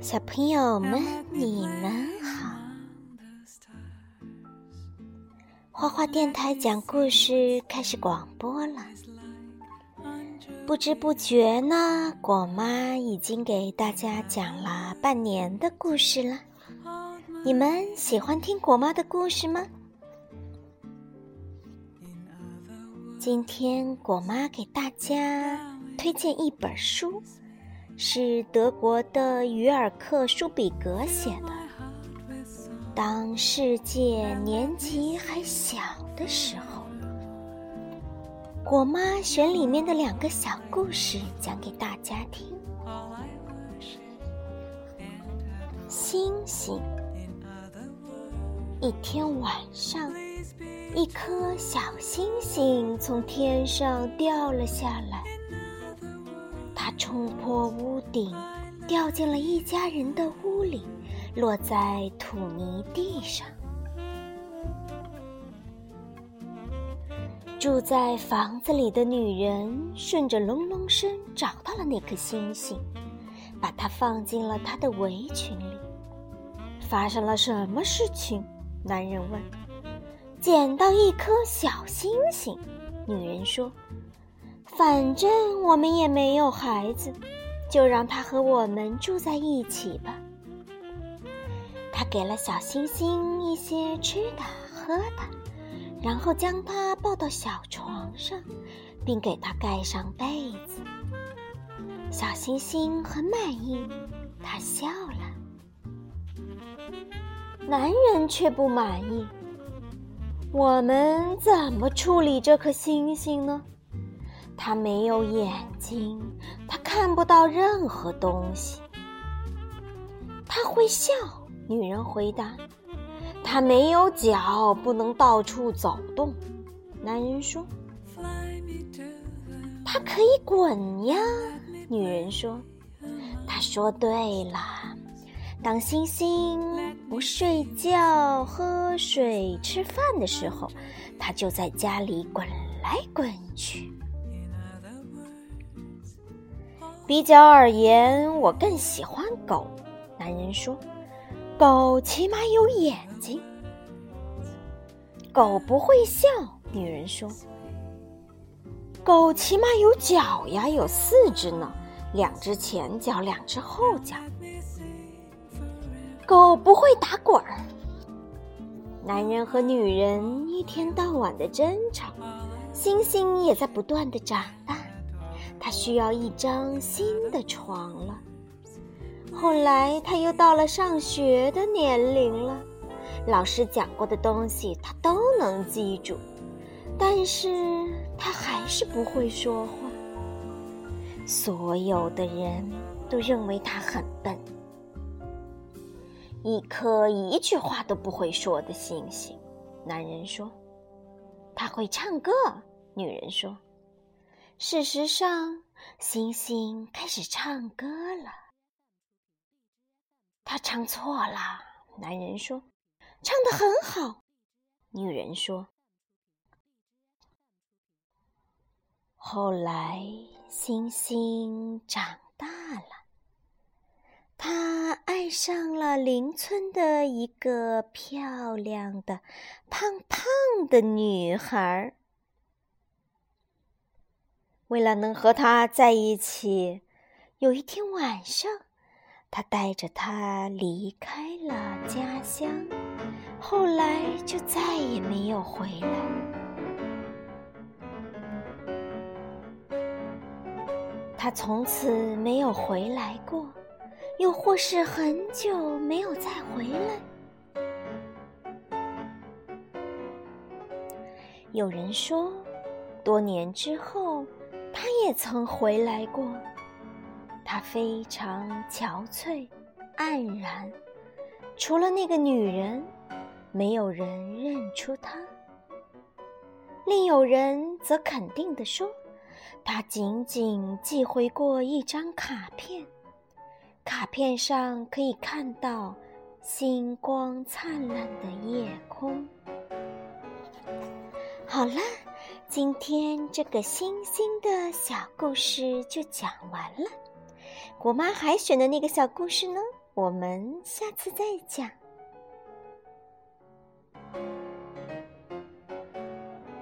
小朋友们，你们好！花花电台讲故事开始广播了。不知不觉呢，果妈已经给大家讲了半年的故事了。你们喜欢听果妈的故事吗？今天果妈给大家推荐一本书。是德国的于尔克·舒比格写的。当世界年纪还小的时候，果妈选里面的两个小故事讲给大家听。星星。一天晚上，一颗小星星从天上掉了下来。它冲破屋顶，掉进了一家人的屋里，落在土泥地上。住在房子里的女人顺着隆隆声找到了那颗星星，把它放进了她的围裙里。发生了什么事情？男人问。捡到一颗小星星，女人说。反正我们也没有孩子，就让他和我们住在一起吧。他给了小星星一些吃的、喝的，然后将它抱到小床上，并给它盖上被子。小星星很满意，他笑了。男人却不满意。我们怎么处理这颗星星呢？他没有眼睛，他看不到任何东西。他会笑，女人回答。他没有脚，不能到处走动。男人说。他可以滚呀，女人说。他说对了。当星星不睡觉、喝水、吃饭的时候，他就在家里滚来滚去。比较而言，我更喜欢狗。男人说：“狗起码有眼睛。”狗不会笑。女人说：“狗起码有脚呀，有四只呢，两只前脚，两只后脚。”狗不会打滚儿。男人和女人一天到晚的争吵，星星也在不断的长大。需要一张新的床了。后来他又到了上学的年龄了，老师讲过的东西他都能记住，但是他还是不会说话。所有的人都认为他很笨。一颗一句话都不会说的星星，男人说。他会唱歌，女人说。事实上，星星开始唱歌了。他唱错了，男人说：“唱的很好。”女人说。后来，星星长大了，他爱上了邻村的一个漂亮的、胖胖的女孩儿。为了能和他在一起，有一天晚上，他带着他离开了家乡，后来就再也没有回来。他从此没有回来过，又或是很久没有再回来。有人说，多年之后。也曾回来过，他非常憔悴、黯然，除了那个女人，没有人认出他。另有人则肯定地说，他仅仅寄回过一张卡片，卡片上可以看到星光灿烂的夜空。好了。今天这个星星的小故事就讲完了，果妈海选的那个小故事呢？我们下次再讲。